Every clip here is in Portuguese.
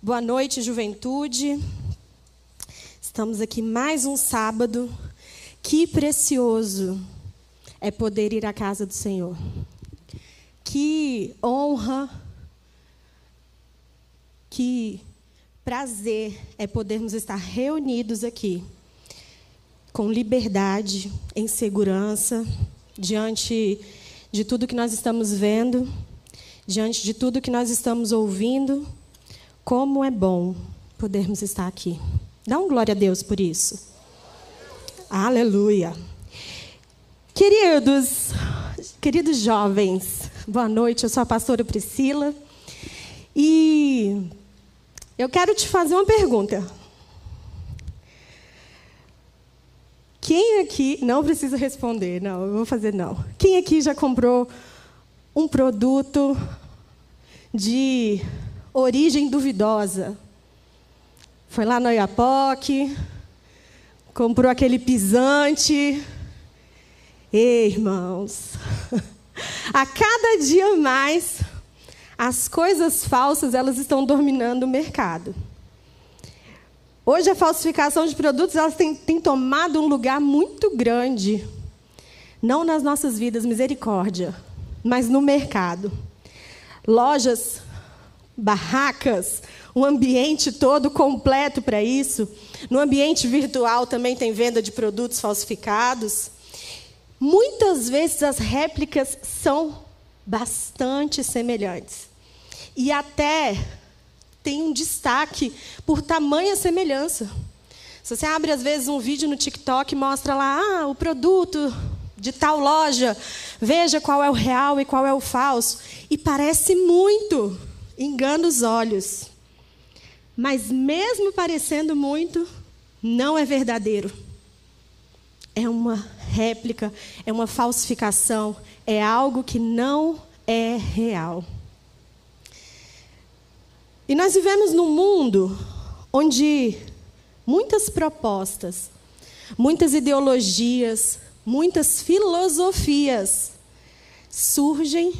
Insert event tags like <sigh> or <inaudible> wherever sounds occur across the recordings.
Boa noite, juventude. Estamos aqui mais um sábado. Que precioso é poder ir à casa do Senhor. Que honra, que prazer é podermos estar reunidos aqui, com liberdade, em segurança, diante de tudo que nós estamos vendo, diante de tudo que nós estamos ouvindo. Como é bom podermos estar aqui. Dá um glória a Deus por isso. Aleluia. Queridos, queridos jovens, boa noite. Eu sou a pastora Priscila e eu quero te fazer uma pergunta. Quem aqui não precisa responder? Não, eu vou fazer não. Quem aqui já comprou um produto de origem duvidosa. Foi lá no Iapoc, comprou aquele pisante. Ei, irmãos, <laughs> a cada dia mais, as coisas falsas elas estão dominando o mercado. Hoje a falsificação de produtos elas tem, tem tomado um lugar muito grande, não nas nossas vidas, misericórdia, mas no mercado. Lojas barracas, um ambiente todo completo para isso. No ambiente virtual também tem venda de produtos falsificados. Muitas vezes as réplicas são bastante semelhantes. E até tem um destaque por tamanha semelhança. Se você abre às vezes um vídeo no TikTok e mostra lá, ah, o produto de tal loja, veja qual é o real e qual é o falso. E parece muito engana os olhos. Mas, mesmo parecendo muito, não é verdadeiro. É uma réplica, é uma falsificação, é algo que não é real. E nós vivemos num mundo onde muitas propostas, muitas ideologias, muitas filosofias surgem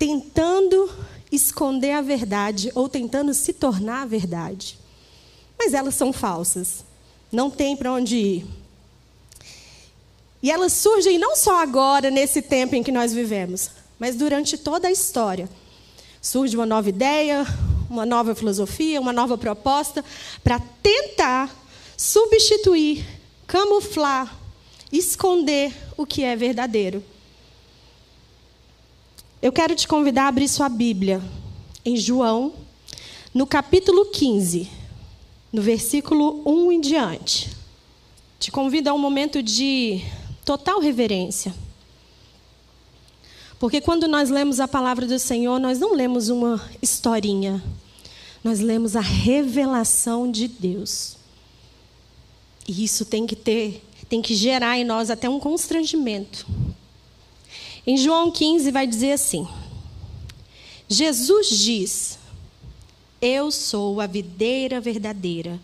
tentando esconder a verdade ou tentando se tornar a verdade. Mas elas são falsas. Não tem para onde ir. E elas surgem não só agora, nesse tempo em que nós vivemos, mas durante toda a história. Surge uma nova ideia, uma nova filosofia, uma nova proposta para tentar substituir, camuflar, esconder o que é verdadeiro. Eu quero te convidar a abrir sua Bíblia em João, no capítulo 15, no versículo 1 em diante. Te convido a um momento de total reverência. Porque quando nós lemos a palavra do Senhor, nós não lemos uma historinha. Nós lemos a revelação de Deus. E isso tem que ter, tem que gerar em nós até um constrangimento. Em João 15 vai dizer assim: Jesus diz: Eu sou a videira verdadeira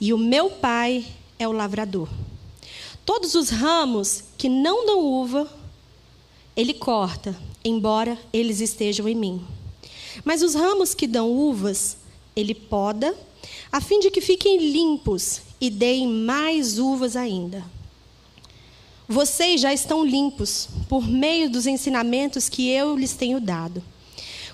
e o meu pai é o lavrador. Todos os ramos que não dão uva, ele corta, embora eles estejam em mim. Mas os ramos que dão uvas, ele poda, a fim de que fiquem limpos e deem mais uvas ainda. Vocês já estão limpos por meio dos ensinamentos que eu lhes tenho dado.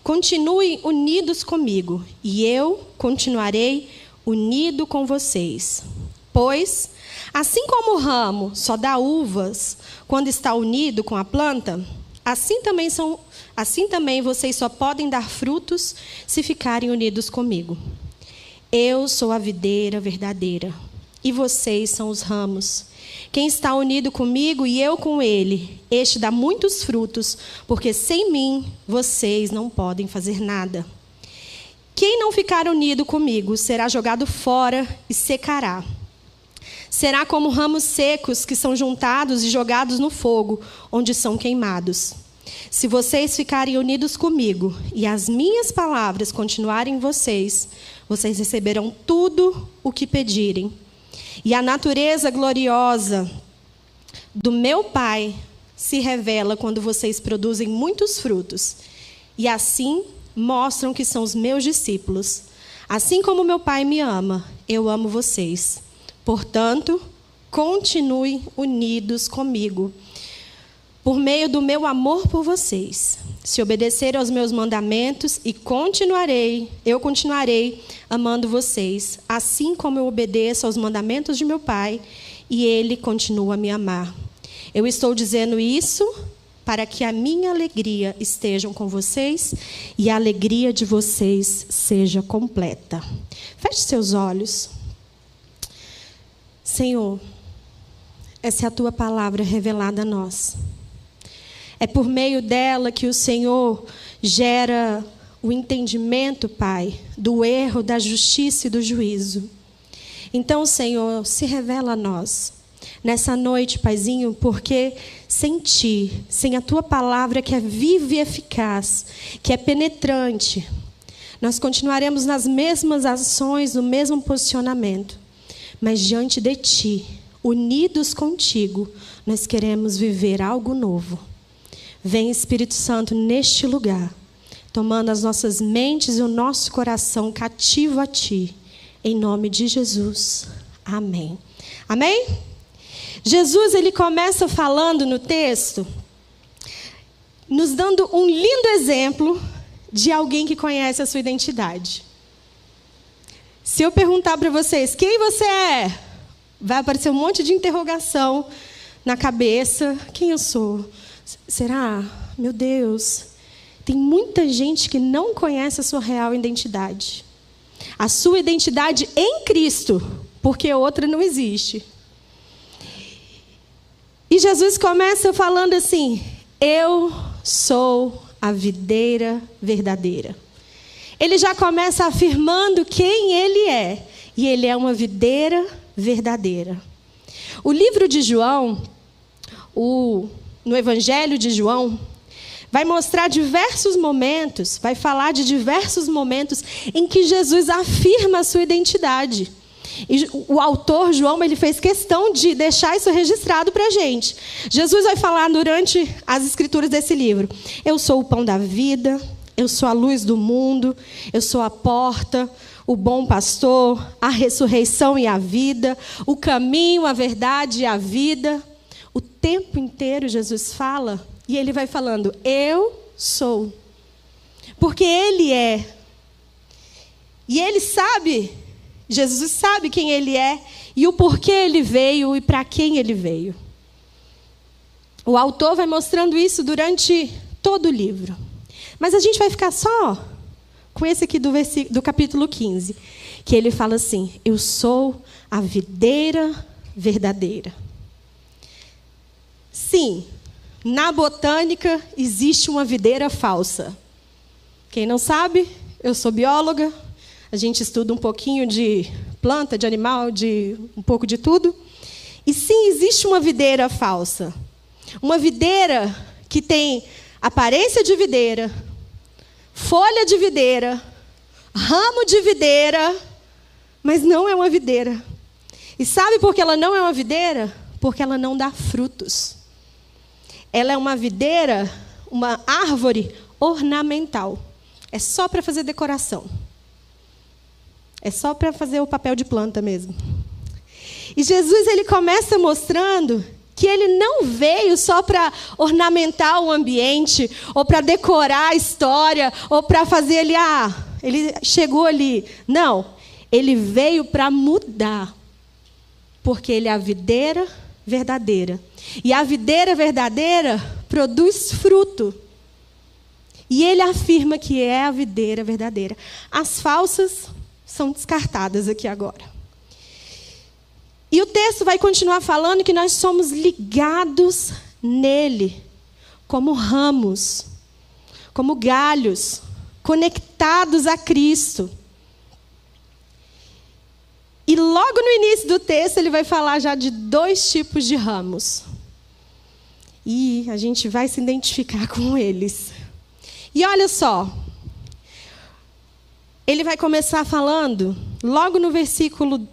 Continuem unidos comigo, e eu continuarei unido com vocês. Pois, assim como o ramo só dá uvas quando está unido com a planta, assim também são, assim também vocês só podem dar frutos se ficarem unidos comigo. Eu sou a videira verdadeira, e vocês são os ramos. Quem está unido comigo e eu com ele, este dá muitos frutos, porque sem mim vocês não podem fazer nada. Quem não ficar unido comigo será jogado fora e secará. Será como ramos secos que são juntados e jogados no fogo, onde são queimados. Se vocês ficarem unidos comigo e as minhas palavras continuarem em vocês, vocês receberão tudo o que pedirem e a natureza gloriosa do meu Pai se revela quando vocês produzem muitos frutos. E assim mostram que são os meus discípulos. Assim como meu Pai me ama, eu amo vocês. Portanto, continuem unidos comigo por meio do meu amor por vocês. Se obedecerem aos meus mandamentos e continuarei, eu continuarei amando vocês, assim como eu obedeço aos mandamentos de meu Pai e ele continua a me amar. Eu estou dizendo isso para que a minha alegria esteja com vocês e a alegria de vocês seja completa. Feche seus olhos. Senhor, essa é a tua palavra revelada a nós. É por meio dela que o Senhor gera o entendimento, Pai, do erro, da justiça e do juízo. Então, Senhor, se revela a nós nessa noite, Paizinho, porque sem ti, sem a tua palavra que é viva e eficaz, que é penetrante, nós continuaremos nas mesmas ações, no mesmo posicionamento. Mas diante de ti, unidos contigo, nós queremos viver algo novo. Vem Espírito Santo neste lugar, tomando as nossas mentes e o nosso coração cativo a Ti, em nome de Jesus. Amém. Amém? Jesus ele começa falando no texto, nos dando um lindo exemplo de alguém que conhece a sua identidade. Se eu perguntar para vocês quem você é, vai aparecer um monte de interrogação na cabeça. Quem eu sou? Será? Meu Deus. Tem muita gente que não conhece a sua real identidade. A sua identidade em Cristo, porque outra não existe. E Jesus começa falando assim: Eu sou a videira verdadeira. Ele já começa afirmando quem ele é. E ele é uma videira verdadeira. O livro de João, o no Evangelho de João, vai mostrar diversos momentos, vai falar de diversos momentos em que Jesus afirma a sua identidade. E o autor João ele fez questão de deixar isso registrado para a gente. Jesus vai falar durante as escrituras desse livro: Eu sou o pão da vida, eu sou a luz do mundo, eu sou a porta, o bom pastor, a ressurreição e a vida, o caminho, a verdade e a vida. Tempo inteiro Jesus fala e ele vai falando: Eu sou. Porque ele é. E ele sabe, Jesus sabe quem ele é e o porquê ele veio e para quem ele veio. O autor vai mostrando isso durante todo o livro. Mas a gente vai ficar só com esse aqui do, do capítulo 15, que ele fala assim: Eu sou a videira verdadeira. Sim, na botânica existe uma videira falsa. Quem não sabe, eu sou bióloga, a gente estuda um pouquinho de planta, de animal, de um pouco de tudo. E sim, existe uma videira falsa. Uma videira que tem aparência de videira, folha de videira, ramo de videira, mas não é uma videira. E sabe por que ela não é uma videira? Porque ela não dá frutos. Ela é uma videira, uma árvore ornamental. É só para fazer decoração. É só para fazer o papel de planta mesmo. E Jesus ele começa mostrando que ele não veio só para ornamentar o ambiente, ou para decorar a história, ou para fazer ele, ah, ele chegou ali. Não, ele veio para mudar. Porque ele é a videira verdadeira. E a videira verdadeira produz fruto. E ele afirma que é a videira verdadeira. As falsas são descartadas aqui agora. E o texto vai continuar falando que nós somos ligados nele, como ramos, como galhos, conectados a Cristo. E logo no início do texto ele vai falar já de dois tipos de ramos. E a gente vai se identificar com eles. E olha só. Ele vai começar falando, logo no versículo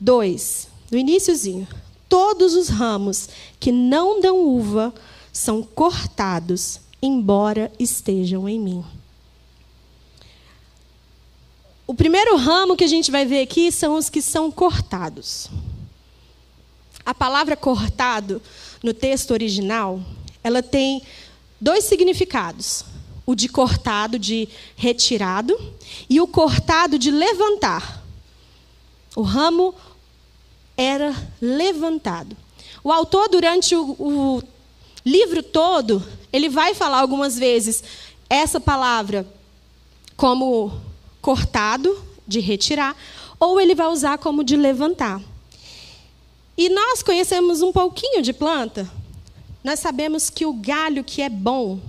2, no iníciozinho. Todos os ramos que não dão uva são cortados, embora estejam em mim. O primeiro ramo que a gente vai ver aqui são os que são cortados. A palavra cortado no texto original, ela tem dois significados: o de cortado, de retirado, e o cortado de levantar. O ramo era levantado. O autor, durante o, o livro todo, ele vai falar algumas vezes essa palavra como cortado, de retirar, ou ele vai usar como de levantar. E nós conhecemos um pouquinho de planta. Nós sabemos que o galho que é bom,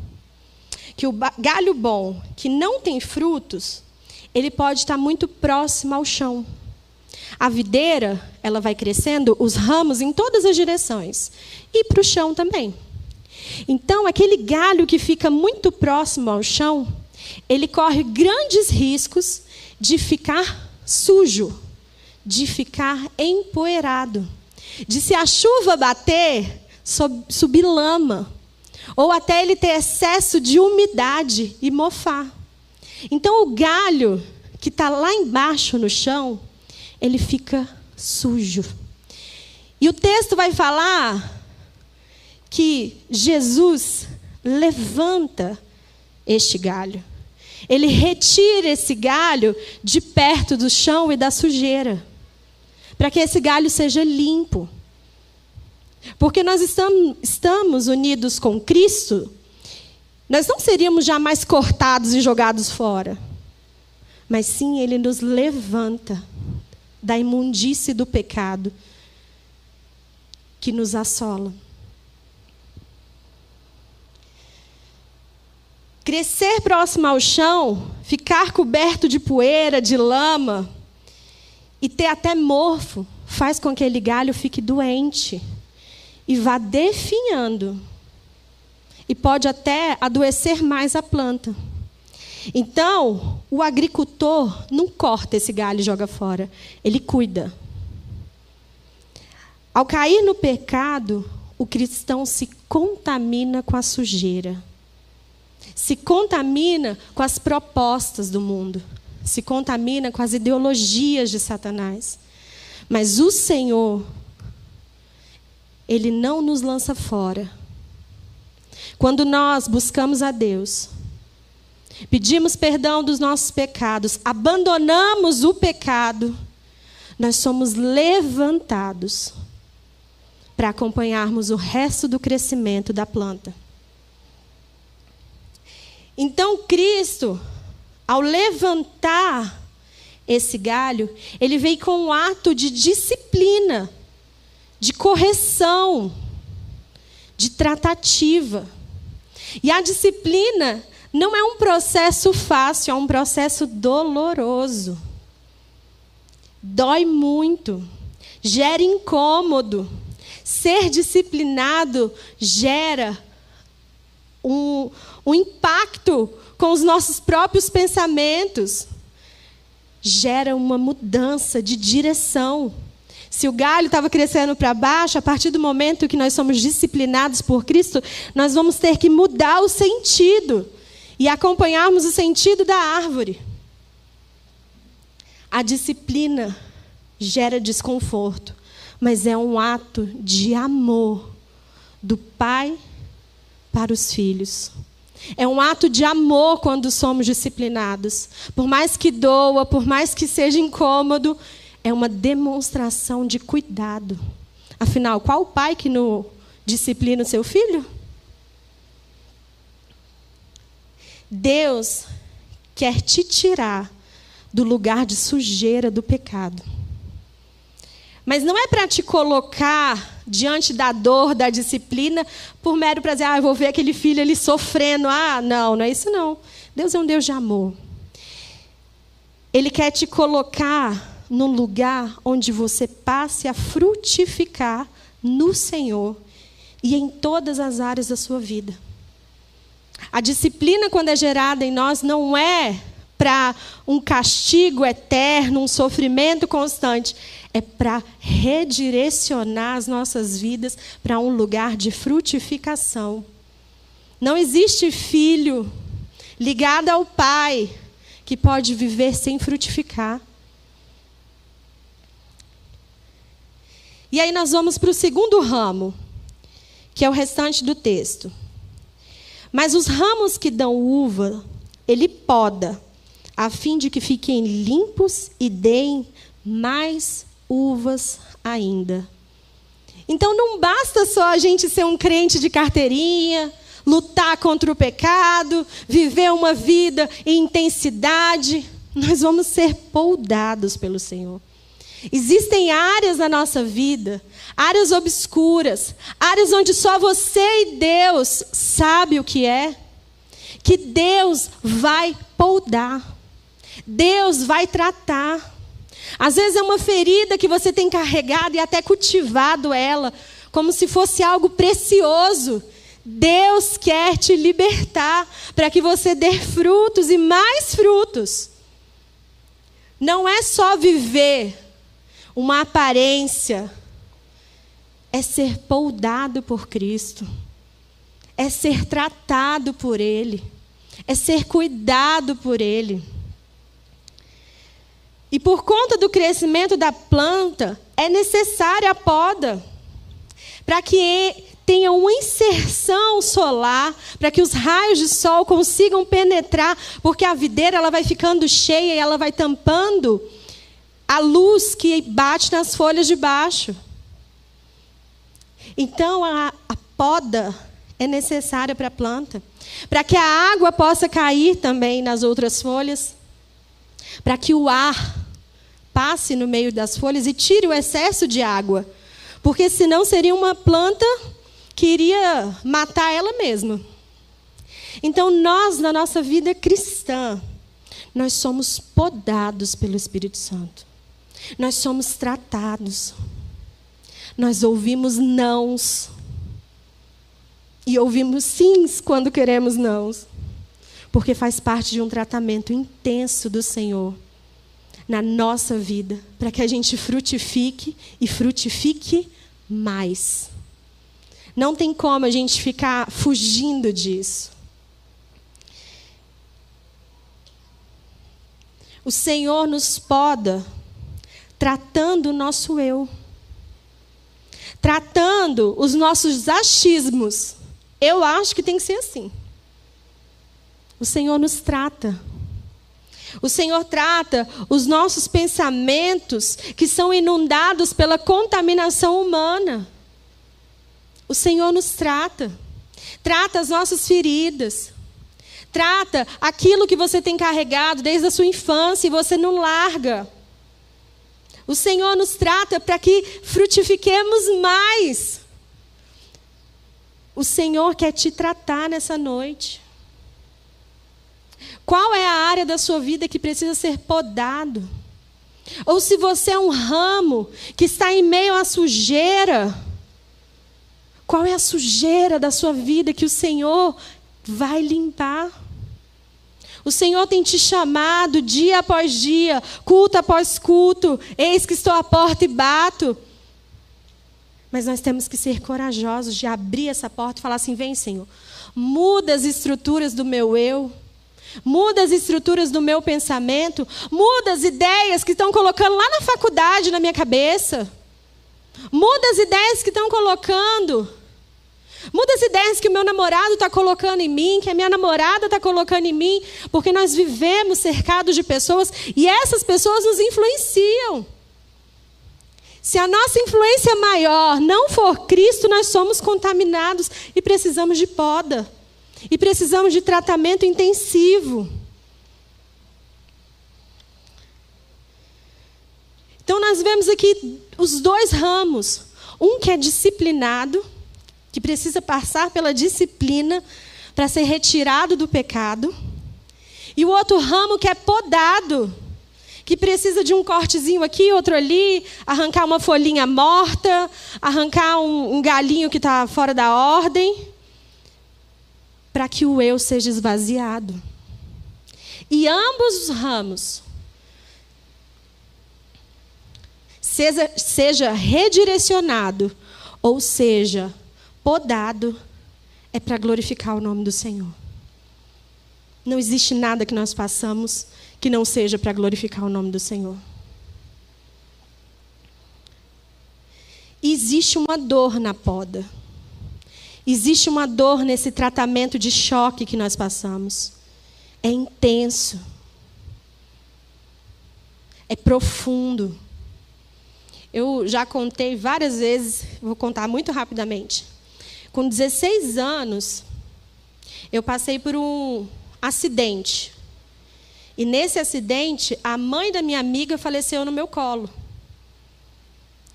que o galho bom, que não tem frutos, ele pode estar muito próximo ao chão. A videira, ela vai crescendo os ramos em todas as direções e para o chão também. Então, aquele galho que fica muito próximo ao chão, ele corre grandes riscos de ficar sujo, de ficar empoeirado, de se a chuva bater, subir lama, ou até ele ter excesso de umidade e mofar. Então o galho que está lá embaixo no chão, ele fica sujo. E o texto vai falar que Jesus levanta este galho. Ele retira esse galho de perto do chão e da sujeira, para que esse galho seja limpo. Porque nós estamos, unidos com Cristo, nós não seríamos jamais cortados e jogados fora. Mas sim, Ele nos levanta da imundície do pecado que nos assola. Crescer próximo ao chão, ficar coberto de poeira, de lama e ter até morfo, faz com que aquele galho fique doente e vá definhando. E pode até adoecer mais a planta. Então, o agricultor não corta esse galho e joga fora, ele cuida. Ao cair no pecado, o cristão se contamina com a sujeira se contamina com as propostas do mundo, se contamina com as ideologias de Satanás. Mas o Senhor, Ele não nos lança fora. Quando nós buscamos a Deus, pedimos perdão dos nossos pecados, abandonamos o pecado, nós somos levantados para acompanharmos o resto do crescimento da planta. Então, Cristo, ao levantar esse galho, ele veio com um ato de disciplina, de correção, de tratativa. E a disciplina não é um processo fácil, é um processo doloroso. Dói muito, gera incômodo. Ser disciplinado gera um, um impacto com os nossos próprios pensamentos. Gera uma mudança de direção. Se o galho estava crescendo para baixo, a partir do momento que nós somos disciplinados por Cristo, nós vamos ter que mudar o sentido e acompanharmos o sentido da árvore. A disciplina gera desconforto, mas é um ato de amor do Pai para os filhos. É um ato de amor quando somos disciplinados. Por mais que doa, por mais que seja incômodo, é uma demonstração de cuidado. Afinal, qual o pai que não disciplina o seu filho? Deus quer te tirar do lugar de sujeira do pecado. Mas não é para te colocar diante da dor, da disciplina, por mero prazer. Ah, eu vou ver aquele filho ali sofrendo. Ah, não, não é isso não. Deus é um Deus de amor. Ele quer te colocar num lugar onde você passe a frutificar no Senhor e em todas as áreas da sua vida. A disciplina, quando é gerada em nós, não é para um castigo eterno, um sofrimento constante. É para redirecionar as nossas vidas para um lugar de frutificação. Não existe filho ligado ao pai que pode viver sem frutificar. E aí nós vamos para o segundo ramo, que é o restante do texto. Mas os ramos que dão uva, ele poda, a fim de que fiquem limpos e deem mais uvas ainda. Então não basta só a gente ser um crente de carteirinha, lutar contra o pecado, viver uma vida em intensidade. Nós vamos ser poldados pelo Senhor. Existem áreas da nossa vida, áreas obscuras, áreas onde só você e Deus sabe o que é, que Deus vai poldar. Deus vai tratar. Às vezes é uma ferida que você tem carregado e até cultivado ela, como se fosse algo precioso. Deus quer te libertar para que você dê frutos e mais frutos. Não é só viver uma aparência, é ser poldado por Cristo, é ser tratado por Ele, é ser cuidado por Ele. E por conta do crescimento da planta, é necessária a poda para que tenha uma inserção solar, para que os raios de sol consigam penetrar, porque a videira ela vai ficando cheia e ela vai tampando a luz que bate nas folhas de baixo. Então a, a poda é necessária para a planta, para que a água possa cair também nas outras folhas, para que o ar passe no meio das folhas e tire o excesso de água, porque senão seria uma planta que iria matar ela mesma. Então nós na nossa vida cristã, nós somos podados pelo Espírito Santo. Nós somos tratados. Nós ouvimos nãos. E ouvimos sims quando queremos nãos. Porque faz parte de um tratamento intenso do Senhor na nossa vida, para que a gente frutifique e frutifique mais. Não tem como a gente ficar fugindo disso. O Senhor nos poda tratando o nosso eu, tratando os nossos achismos. Eu acho que tem que ser assim. O Senhor nos trata. O Senhor trata os nossos pensamentos que são inundados pela contaminação humana. O Senhor nos trata. Trata as nossas feridas. Trata aquilo que você tem carregado desde a sua infância e você não larga. O Senhor nos trata para que frutifiquemos mais. O Senhor quer te tratar nessa noite. Qual é a área da sua vida que precisa ser podado? Ou se você é um ramo que está em meio à sujeira, qual é a sujeira da sua vida que o Senhor vai limpar? O Senhor tem te chamado dia após dia, culto após culto. Eis que estou à porta e bato. Mas nós temos que ser corajosos de abrir essa porta e falar assim: vem, Senhor, muda as estruturas do meu eu. Muda as estruturas do meu pensamento, muda as ideias que estão colocando lá na faculdade na minha cabeça. Muda as ideias que estão colocando Muda as ideias que o meu namorado está colocando em mim, que a minha namorada está colocando em mim, porque nós vivemos cercados de pessoas e essas pessoas nos influenciam. Se a nossa influência maior não for Cristo, nós somos contaminados e precisamos de poda. E precisamos de tratamento intensivo. Então, nós vemos aqui os dois ramos: um que é disciplinado que precisa passar pela disciplina para ser retirado do pecado. E o outro ramo que é podado, que precisa de um cortezinho aqui, outro ali, arrancar uma folhinha morta, arrancar um, um galinho que está fora da ordem, para que o eu seja esvaziado. E ambos os ramos seja, seja redirecionado, ou seja, podado é para glorificar o nome do Senhor. Não existe nada que nós façamos que não seja para glorificar o nome do Senhor. existe uma dor na poda. Existe uma dor nesse tratamento de choque que nós passamos. É intenso. É profundo. Eu já contei várias vezes, vou contar muito rapidamente. Com 16 anos, eu passei por um acidente. E nesse acidente, a mãe da minha amiga faleceu no meu colo.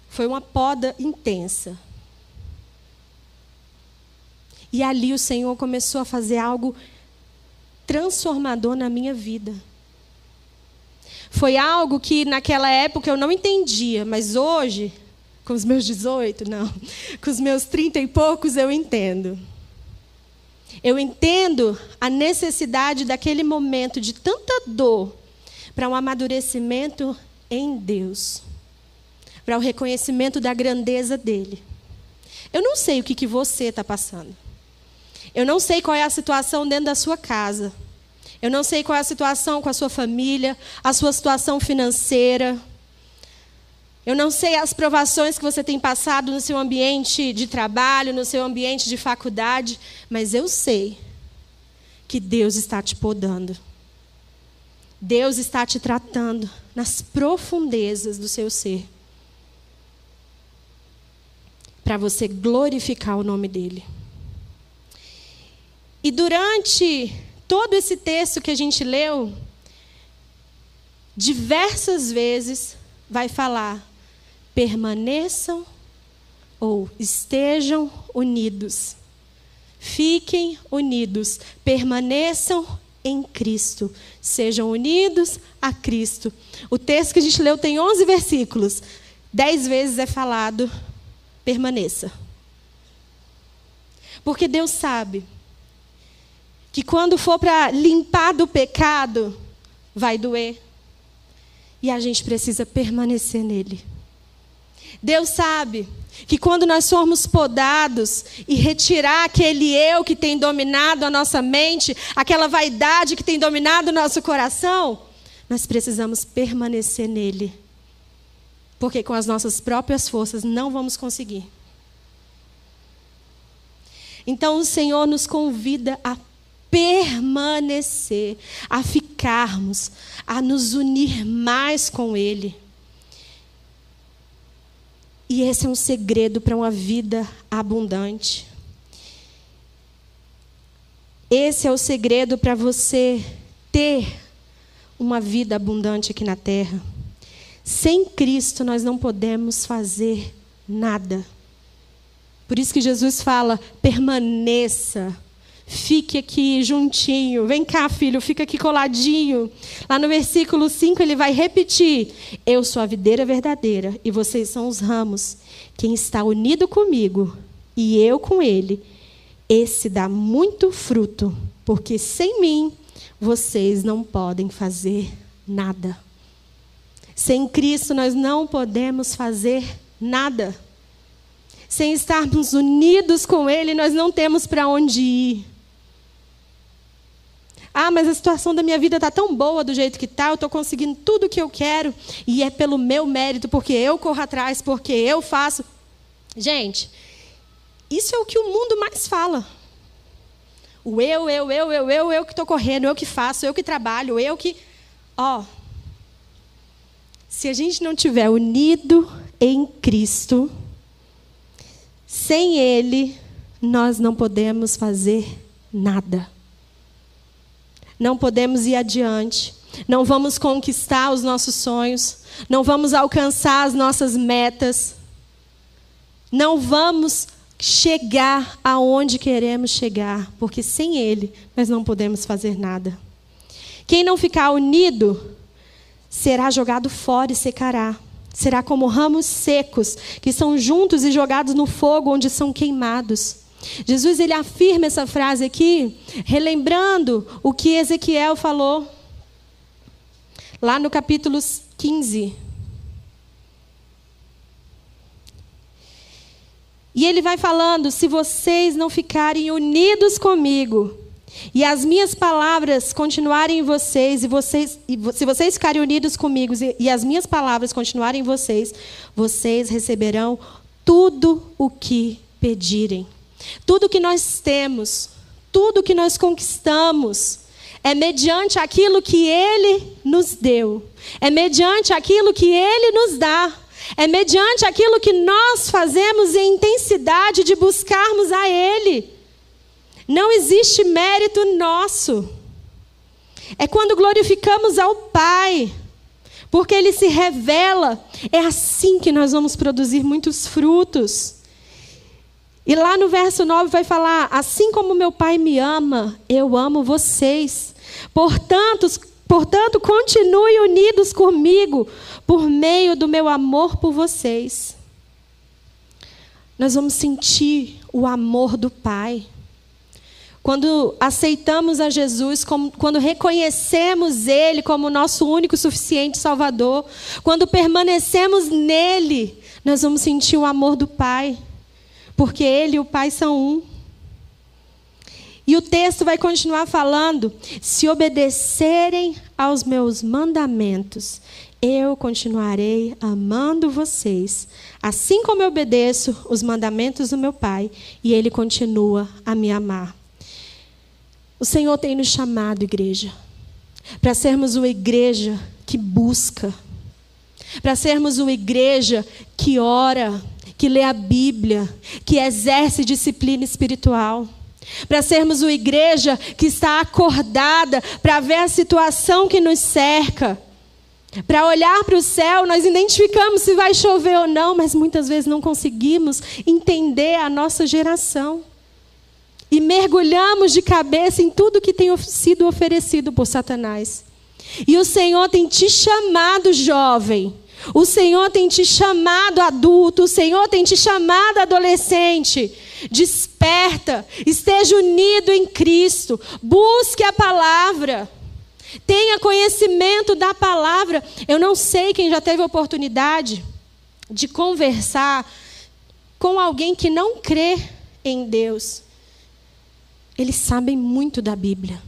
Foi uma poda intensa. E ali o Senhor começou a fazer algo transformador na minha vida. Foi algo que naquela época eu não entendia, mas hoje, com os meus 18, não, com os meus 30 e poucos, eu entendo. Eu entendo a necessidade daquele momento de tanta dor para um amadurecimento em Deus para o reconhecimento da grandeza dele. Eu não sei o que, que você está passando. Eu não sei qual é a situação dentro da sua casa. Eu não sei qual é a situação com a sua família, a sua situação financeira. Eu não sei as provações que você tem passado no seu ambiente de trabalho, no seu ambiente de faculdade, mas eu sei que Deus está te podando. Deus está te tratando nas profundezas do seu ser para você glorificar o nome dele. E durante todo esse texto que a gente leu, diversas vezes vai falar: permaneçam ou estejam unidos. Fiquem unidos, permaneçam em Cristo, sejam unidos a Cristo. O texto que a gente leu tem 11 versículos. Dez vezes é falado permaneça. Porque Deus sabe que quando for para limpar do pecado, vai doer. E a gente precisa permanecer nele. Deus sabe que quando nós formos podados e retirar aquele eu que tem dominado a nossa mente, aquela vaidade que tem dominado o nosso coração, nós precisamos permanecer nele porque com as nossas próprias forças não vamos conseguir. Então o Senhor nos convida a permanecer, a ficarmos, a nos unir mais com Ele. E esse é um segredo para uma vida abundante. Esse é o segredo para você ter uma vida abundante aqui na terra. Sem Cristo nós não podemos fazer nada. Por isso que Jesus fala: permaneça, fique aqui juntinho, vem cá, filho, fica aqui coladinho. Lá no versículo 5 ele vai repetir: Eu sou a videira verdadeira e vocês são os ramos. Quem está unido comigo e eu com ele, esse dá muito fruto, porque sem mim vocês não podem fazer nada. Sem Cristo nós não podemos fazer nada. Sem estarmos unidos com Ele, nós não temos para onde ir. Ah, mas a situação da minha vida está tão boa do jeito que está, eu estou conseguindo tudo o que eu quero, e é pelo meu mérito, porque eu corro atrás, porque eu faço. Gente, isso é o que o mundo mais fala. O eu, eu, eu, eu, eu, eu que estou correndo, eu que faço, eu que trabalho, eu que. Ó, oh, se a gente não tiver unido em Cristo, sem Ele, nós não podemos fazer nada. Não podemos ir adiante. Não vamos conquistar os nossos sonhos. Não vamos alcançar as nossas metas. Não vamos chegar aonde queremos chegar, porque sem Ele nós não podemos fazer nada. Quem não ficar unido será jogado fora e secará. Será como ramos secos que são juntos e jogados no fogo onde são queimados. Jesus ele afirma essa frase aqui, relembrando o que Ezequiel falou lá no capítulo 15. E ele vai falando: se vocês não ficarem unidos comigo, e as minhas palavras continuarem em vocês, e vocês, e se vocês ficarem unidos comigo, e, e as minhas palavras continuarem em vocês, vocês receberão tudo o que pedirem. Tudo que nós temos, tudo que nós conquistamos, é mediante aquilo que Ele nos deu, é mediante aquilo que Ele nos dá, é mediante aquilo que nós fazemos em intensidade de buscarmos a Ele. Não existe mérito nosso. É quando glorificamos ao Pai, porque Ele se revela. É assim que nós vamos produzir muitos frutos. E lá no verso 9 vai falar: Assim como meu Pai me ama, eu amo vocês. Portanto, portanto, continue unidos comigo por meio do meu amor por vocês. Nós vamos sentir o amor do Pai. Quando aceitamos a Jesus, quando reconhecemos Ele como nosso único suficiente Salvador, quando permanecemos nele, nós vamos sentir o amor do Pai, porque Ele e o Pai são um. E o texto vai continuar falando: se obedecerem aos meus mandamentos, eu continuarei amando vocês, assim como eu obedeço os mandamentos do meu Pai, e Ele continua a me amar. O Senhor tem nos chamado, igreja, para sermos uma igreja que busca, para sermos uma igreja que ora, que lê a Bíblia, que exerce disciplina espiritual. Para sermos uma igreja que está acordada para ver a situação que nos cerca. Para olhar para o céu, nós identificamos se vai chover ou não, mas muitas vezes não conseguimos entender a nossa geração e mergulhamos de cabeça em tudo que tem sido oferecido por Satanás. E o Senhor tem te chamado, jovem. O Senhor tem te chamado adulto, o Senhor tem te chamado adolescente. Desperta, esteja unido em Cristo, busque a palavra, tenha conhecimento da palavra. Eu não sei quem já teve oportunidade de conversar com alguém que não crê em Deus. Eles sabem muito da Bíblia.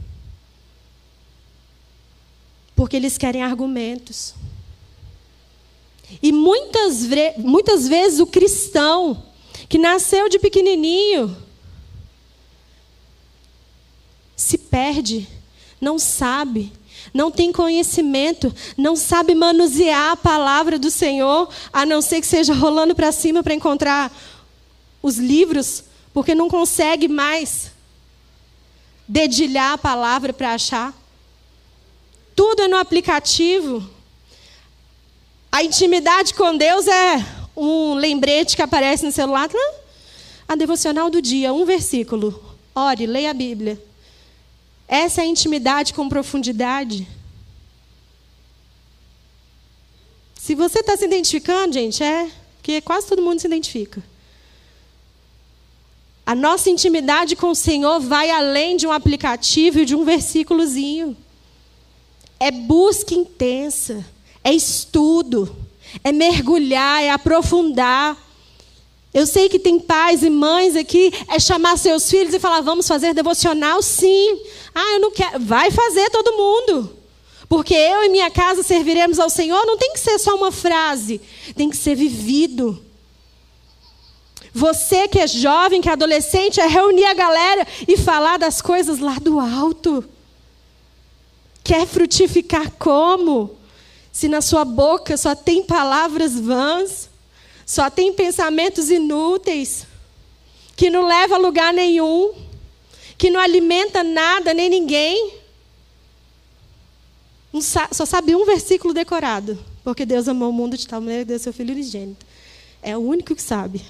Porque eles querem argumentos. E muitas, muitas vezes o cristão que nasceu de pequenininho se perde, não sabe, não tem conhecimento, não sabe manusear a palavra do Senhor, a não ser que seja rolando para cima para encontrar os livros, porque não consegue mais dedilhar a palavra para achar. Tudo é no aplicativo. A intimidade com Deus é um lembrete que aparece no celular. A devocional do dia, um versículo. Ore, leia a Bíblia. Essa é a intimidade com profundidade. Se você está se identificando, gente, é que quase todo mundo se identifica. A nossa intimidade com o Senhor vai além de um aplicativo e de um versículozinho. É busca intensa, é estudo, é mergulhar, é aprofundar. Eu sei que tem pais e mães aqui, é chamar seus filhos e falar: vamos fazer devocional? Sim. Ah, eu não quero. Vai fazer todo mundo. Porque eu e minha casa serviremos ao Senhor. Não tem que ser só uma frase, tem que ser vivido. Você que é jovem, que é adolescente, é reunir a galera e falar das coisas lá do alto. Quer frutificar como? Se na sua boca só tem palavras vãs, só tem pensamentos inúteis, que não leva a lugar nenhum, que não alimenta nada nem ninguém. Só sabe um versículo decorado. Porque Deus amou o mundo de tal maneira que deu seu filho unigênito. É o único que sabe.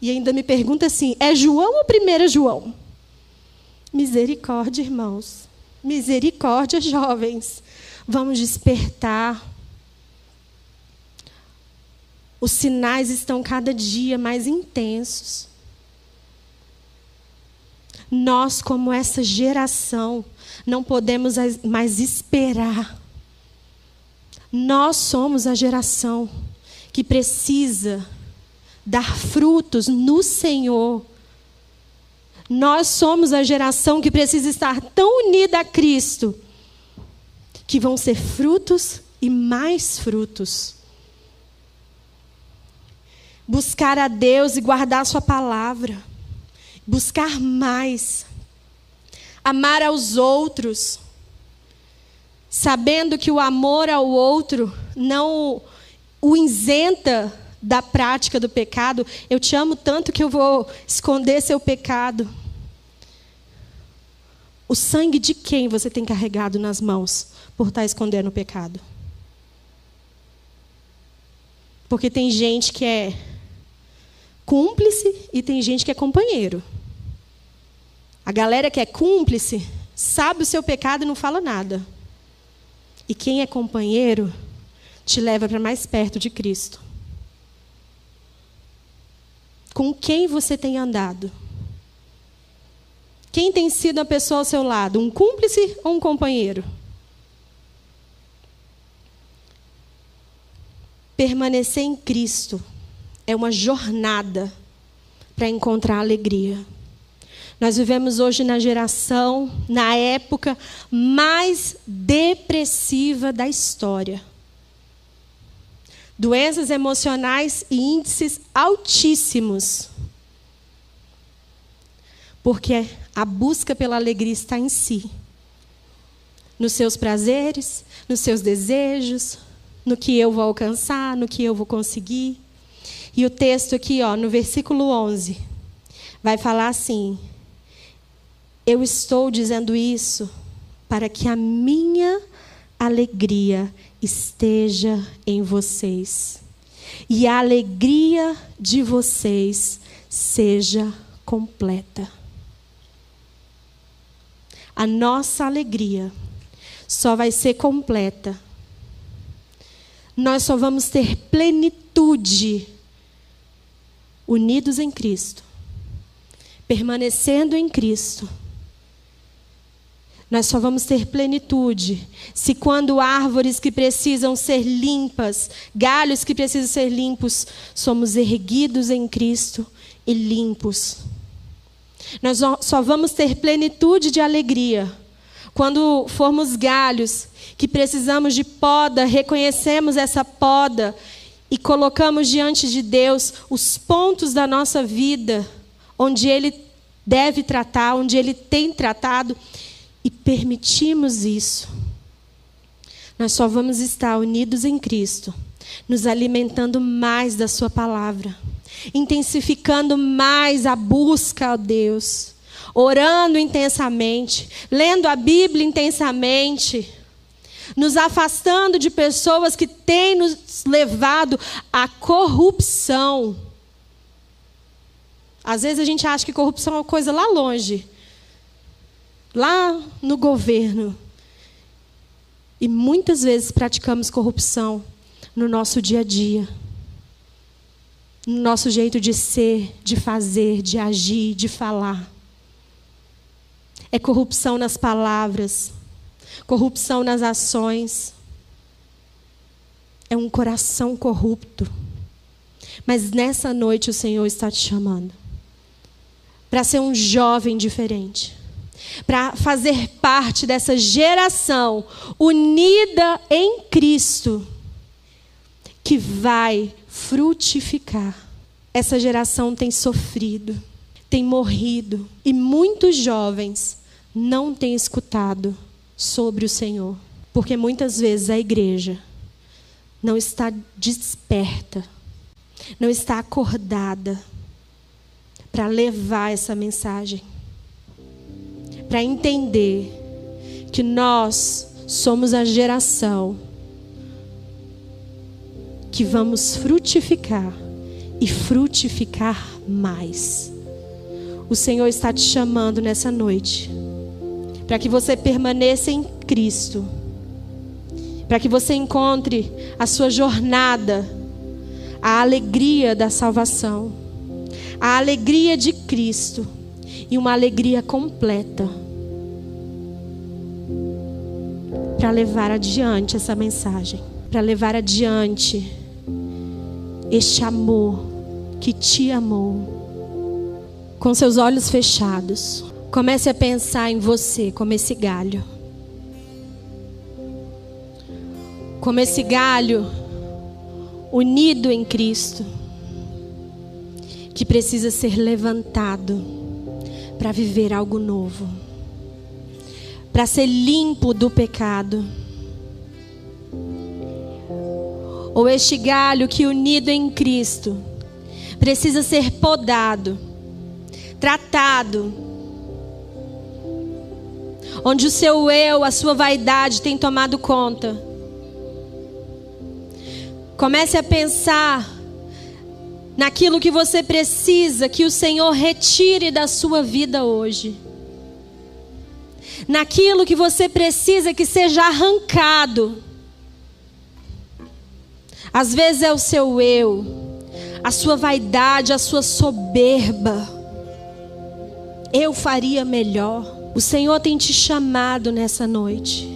E ainda me pergunta assim: é João ou 1 João? Misericórdia, irmãos. Misericórdia, jovens. Vamos despertar. Os sinais estão cada dia mais intensos. Nós, como essa geração, não podemos mais esperar. Nós somos a geração que precisa dar frutos no Senhor. Nós somos a geração que precisa estar tão unida a Cristo que vão ser frutos e mais frutos. Buscar a Deus e guardar a Sua palavra. Buscar mais. Amar aos outros. Sabendo que o amor ao outro não o isenta da prática do pecado. Eu te amo tanto que eu vou esconder seu pecado. O sangue de quem você tem carregado nas mãos por estar escondendo o pecado? Porque tem gente que é cúmplice e tem gente que é companheiro. A galera que é cúmplice sabe o seu pecado e não fala nada. E quem é companheiro te leva para mais perto de Cristo. Com quem você tem andado? Quem tem sido a pessoa ao seu lado? Um cúmplice ou um companheiro? Permanecer em Cristo é uma jornada para encontrar alegria. Nós vivemos hoje na geração, na época mais depressiva da história. Doenças emocionais e índices altíssimos. Porque a busca pela alegria está em si. Nos seus prazeres, nos seus desejos, no que eu vou alcançar, no que eu vou conseguir. E o texto aqui, ó, no versículo 11, vai falar assim: Eu estou dizendo isso para que a minha alegria esteja em vocês e a alegria de vocês seja completa. A nossa alegria só vai ser completa nós só vamos ter plenitude unidos em Cristo, permanecendo em Cristo. Nós só vamos ter plenitude se, quando árvores que precisam ser limpas, galhos que precisam ser limpos, somos erguidos em Cristo e limpos. Nós só vamos ter plenitude de alegria quando formos galhos que precisamos de poda, reconhecemos essa poda e colocamos diante de Deus os pontos da nossa vida onde Ele deve tratar, onde Ele tem tratado e permitimos isso. Nós só vamos estar unidos em Cristo, nos alimentando mais da Sua palavra, intensificando mais a busca a Deus, orando intensamente, lendo a Bíblia intensamente nos afastando de pessoas que têm nos levado à corrupção. Às vezes a gente acha que corrupção é uma coisa lá longe, lá no governo. E muitas vezes praticamos corrupção no nosso dia a dia, no nosso jeito de ser, de fazer, de agir, de falar. É corrupção nas palavras, corrupção nas ações. É um coração corrupto. Mas nessa noite o Senhor está te chamando para ser um jovem diferente, para fazer parte dessa geração unida em Cristo que vai frutificar. Essa geração tem sofrido, tem morrido e muitos jovens não têm escutado sobre o Senhor. Porque muitas vezes a igreja não está desperta, não está acordada para levar essa mensagem, para entender que nós somos a geração que vamos frutificar e frutificar mais. O Senhor está te chamando nessa noite para que você permaneça em Cristo, para que você encontre a sua jornada, a alegria da salvação, a alegria de Cristo e uma alegria completa. Para levar adiante essa mensagem, para levar adiante este amor que te amou Com seus olhos fechados, comece a pensar em você como esse galho. Como esse galho unido em Cristo, que precisa ser levantado para viver algo novo, para ser limpo do pecado. Ou este galho que unido em Cristo precisa ser podado, tratado, onde o seu eu, a sua vaidade tem tomado conta. Comece a pensar naquilo que você precisa que o Senhor retire da sua vida hoje. Naquilo que você precisa que seja arrancado. Às vezes é o seu eu, a sua vaidade, a sua soberba. Eu faria melhor. O Senhor tem te chamado nessa noite.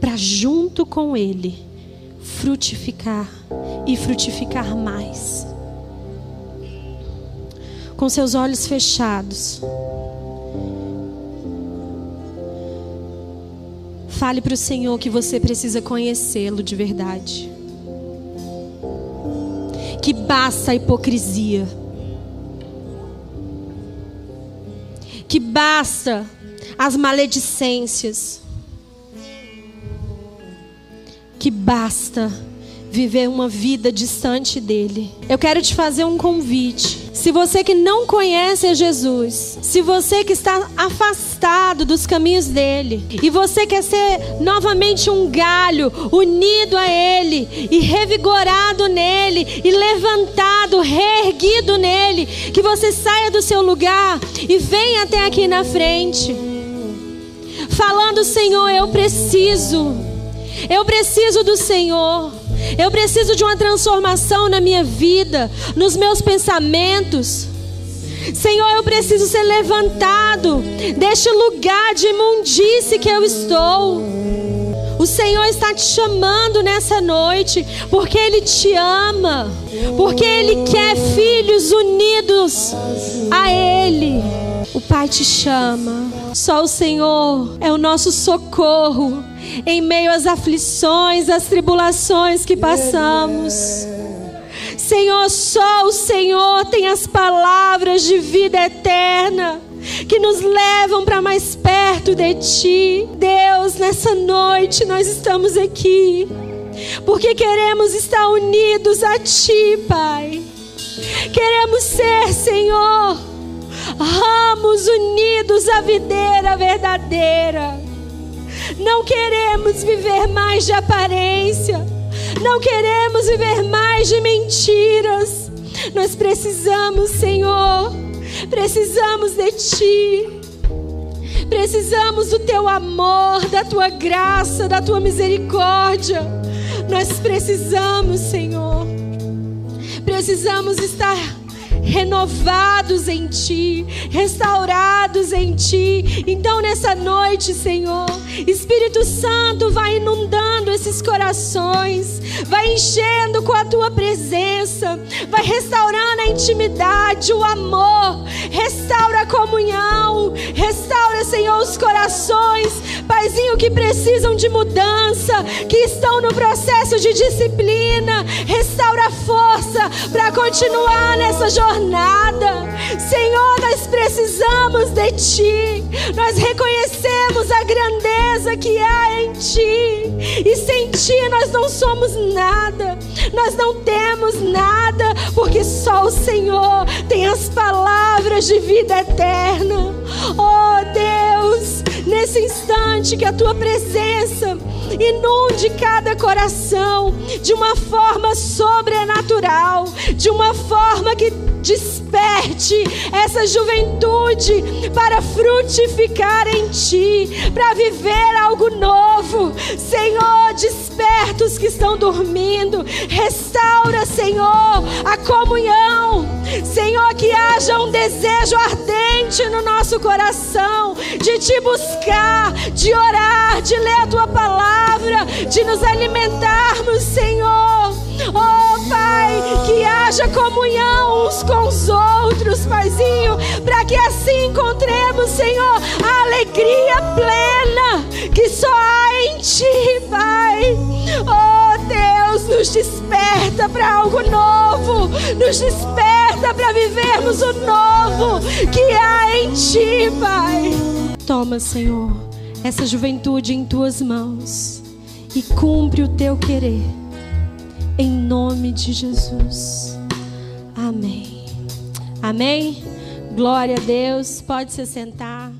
Para junto com Ele frutificar e frutificar mais. Com seus olhos fechados. Fale para o Senhor que você precisa conhecê-lo de verdade. Que basta a hipocrisia. Que basta as maledicências. Que basta viver uma vida distante dele. Eu quero te fazer um convite. Se você que não conhece a Jesus, se você que está afastado dos caminhos dele, e você quer ser novamente um galho unido a ele e revigorado nele e levantado, reerguido nele, que você saia do seu lugar e venha até aqui na frente, falando: Senhor, eu preciso, eu preciso do Senhor. Eu preciso de uma transformação na minha vida, nos meus pensamentos. Senhor, eu preciso ser levantado deste lugar de imundície que eu estou. O Senhor está te chamando nessa noite, porque Ele te ama, porque Ele quer filhos unidos a Ele. Pai te chama, só o Senhor é o nosso socorro em meio às aflições, às tribulações que passamos. Senhor, só o Senhor tem as palavras de vida eterna que nos levam para mais perto de Ti. Deus, nessa noite nós estamos aqui porque queremos estar unidos a Ti, Pai. Queremos ser, Senhor, ramos unidos à videira verdadeira. Não queremos viver mais de aparência. Não queremos viver mais de mentiras. Nós precisamos, Senhor, precisamos de Ti. Precisamos do Teu amor, da Tua graça, da Tua misericórdia. Nós precisamos, Senhor. Precisamos estar renovados em Ti, restaurados em Ti. Então, nessa noite, Senhor, Espírito Santo vai inundando esses corações, vai enchendo com a Tua presença, vai restaurando a intimidade, o amor, restaura a comunhão, restaura, Senhor, os corações, Paizinho, que precisam de mudança, que estão no processo de disciplina, restaura a força para continuar nessa jornada jornada. Senhor, nós precisamos de Ti. Nós reconhecemos a grandeza que há em Ti. E sem Ti nós não somos nada. Nós não temos nada, porque só o Senhor tem as palavras de vida eterna. Oh Deus, nesse instante que a Tua presença inunde cada coração de uma forma sobrenatural, de uma forma que desperte essa juventude para frutificar em Ti, para viver algo novo. Senhor, desperta os que estão dormindo, restaura, Senhor, a comunhão. Senhor, que haja um desejo ardente no nosso coração de Te buscar, de orar, de ler a Tua palavra, de nos alimentarmos, Senhor. Pai, que haja comunhão uns com os outros, Paizinho, para que assim encontremos, Senhor, a alegria plena que só há em Ti, Pai. Oh Deus, nos desperta para algo novo, nos desperta para vivermos o novo que há em Ti, Pai. Toma, Senhor, essa juventude em Tuas mãos e cumpre o Teu querer. Em nome de Jesus. Amém. Amém. Glória a Deus. Pode se sentar.